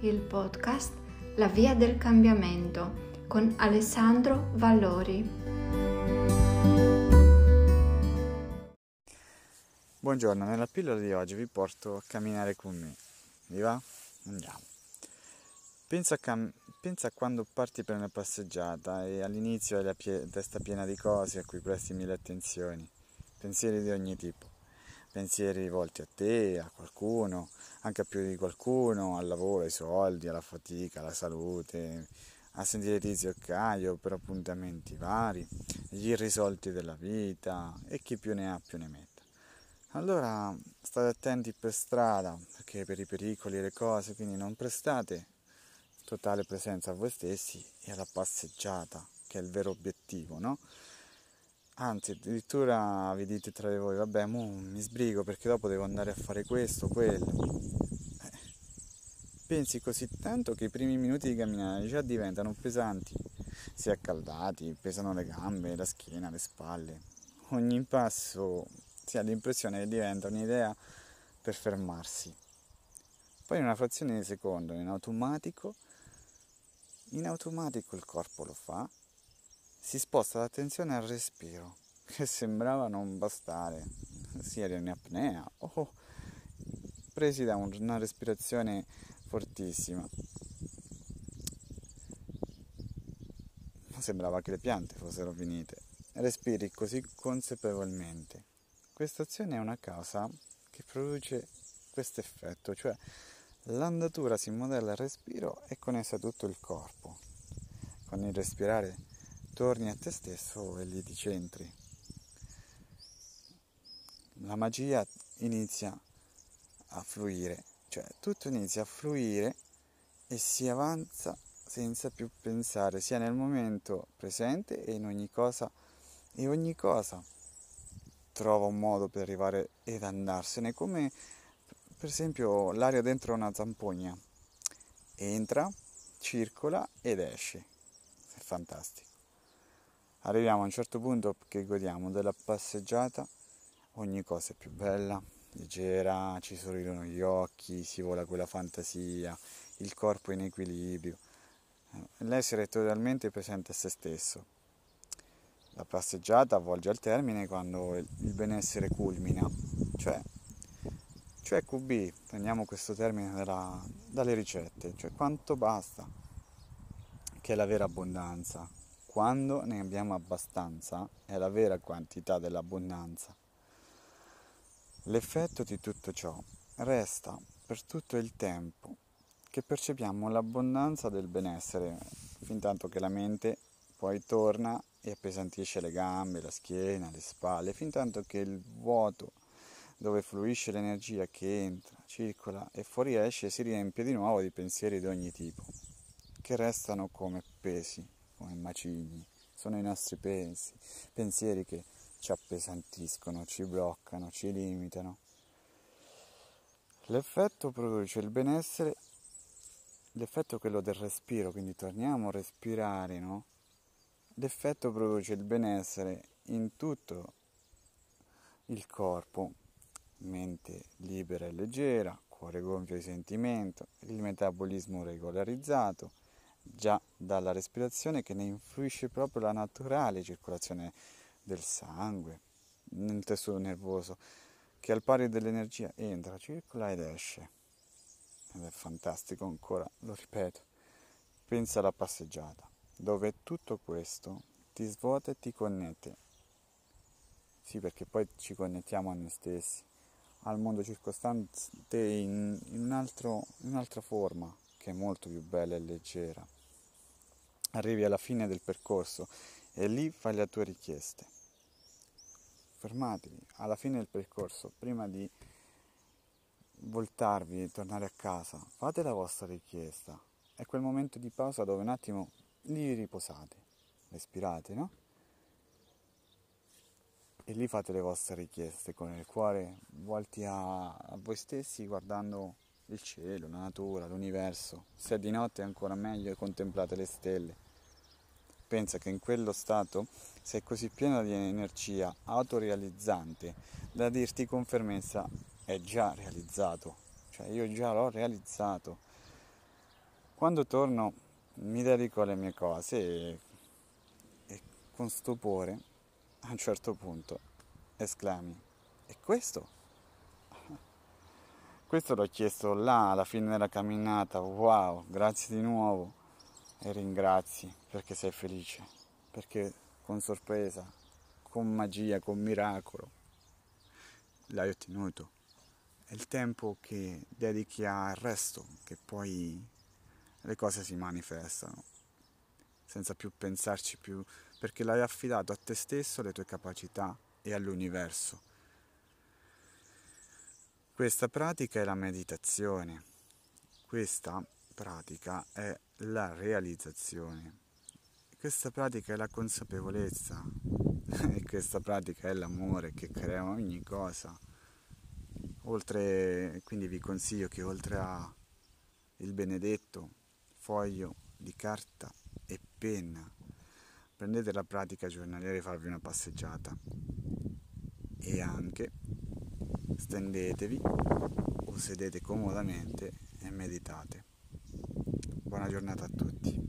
il podcast La via del cambiamento con Alessandro Vallori. Buongiorno, nella pillola di oggi vi porto a camminare con me. Vi va? Andiamo. Pensa a, cam- pensa a quando parti per una passeggiata e all'inizio hai la pie- testa piena di cose a cui presti mille attenzioni, pensieri di ogni tipo pensieri rivolti a te, a qualcuno, anche a più di qualcuno, al lavoro, ai soldi, alla fatica, alla salute, a sentire tizio e caio per appuntamenti vari, gli irrisolti della vita e chi più ne ha più ne metta. Allora state attenti per strada, perché per i pericoli e le cose, quindi non prestate totale presenza a voi stessi e alla passeggiata, che è il vero obiettivo, no? Anzi, addirittura vi dite tra di voi, vabbè, mo mi sbrigo perché dopo devo andare a fare questo, quello. Eh, pensi così tanto che i primi minuti di camminare già diventano pesanti, si è accaldati, pesano le gambe, la schiena, le spalle. Ogni passo si ha l'impressione che diventa un'idea per fermarsi. Poi in una frazione di secondo, in automatico, in automatico il corpo lo fa si sposta l'attenzione al respiro, che sembrava non bastare, sia in apnea o presi da una respirazione fortissima. Sembrava che le piante fossero finite. Respiri così consapevolmente. Questa azione è una causa che produce questo effetto, cioè l'andatura si modella al respiro e connessa a tutto il corpo. Con il respirare torni a te stesso e lì ti centri. La magia inizia a fluire, cioè tutto inizia a fluire e si avanza senza più pensare, sia nel momento presente e in ogni cosa, e ogni cosa trova un modo per arrivare ed andarsene, come per esempio l'aria dentro una zampogna. Entra, circola ed esce. È fantastico. Arriviamo a un certo punto che godiamo della passeggiata, ogni cosa è più bella, leggera, ci sorridono gli occhi, si vola quella fantasia, il corpo in equilibrio, l'essere totalmente presente a se stesso. La passeggiata avvolge al termine quando il benessere culmina, cioè, cioè QB, prendiamo questo termine dalla, dalle ricette, cioè quanto basta, che è la vera abbondanza, quando ne abbiamo abbastanza è la vera quantità dell'abbondanza. L'effetto di tutto ciò resta per tutto il tempo che percepiamo l'abbondanza del benessere, fin tanto che la mente poi torna e appesantisce le gambe, la schiena, le spalle, fin tanto che il vuoto dove fluisce l'energia che entra, circola e fuoriesce si riempie di nuovo di pensieri di ogni tipo, che restano come pesi come macigni, sono i nostri pensi, pensieri che ci appesantiscono, ci bloccano, ci limitano. L'effetto produce il benessere, l'effetto è quello del respiro, quindi torniamo a respirare, no? L'effetto produce il benessere in tutto il corpo, mente libera e leggera, cuore gonfio di sentimento, il metabolismo regolarizzato, già dalla respirazione che ne influisce proprio la naturale circolazione del sangue nel tessuto nervoso che al pari dell'energia entra, circola ed esce. Ed è fantastico ancora, lo ripeto. Pensa alla passeggiata, dove tutto questo ti svuota e ti connette. Sì, perché poi ci connettiamo a noi stessi, al mondo circostante in, in, altro, in un'altra forma che è molto più bella e leggera arrivi alla fine del percorso e lì fai le tue richieste. Fermatevi alla fine del percorso, prima di voltarvi e tornare a casa, fate la vostra richiesta. È quel momento di pausa dove un attimo lì riposate, respirate, no? E lì fate le vostre richieste con il cuore volti a, a voi stessi guardando il cielo, la natura, l'universo. Se è di notte è ancora meglio contemplate le stelle. Pensa che in quello stato sei così pieno di energia autorealizzante da dirti con fermezza è già realizzato, cioè io già l'ho realizzato. Quando torno mi dedico alle mie cose e, e con stupore a un certo punto esclami, e questo? Questo l'ho chiesto là alla fine della camminata, wow, grazie di nuovo e ringrazi perché sei felice, perché con sorpresa, con magia, con miracolo l'hai ottenuto. È il tempo che dedichi al resto, che poi le cose si manifestano, senza più pensarci più, perché l'hai affidato a te stesso, alle tue capacità e all'universo. Questa pratica è la meditazione, questa pratica è la realizzazione, questa pratica è la consapevolezza. E questa pratica è l'amore che crea ogni cosa. Oltre, quindi vi consiglio che oltre a il benedetto foglio di carta e penna, prendete la pratica giornaliera e farvi una passeggiata. E anche stendetevi o sedete comodamente e meditate. Buona giornata a tutti.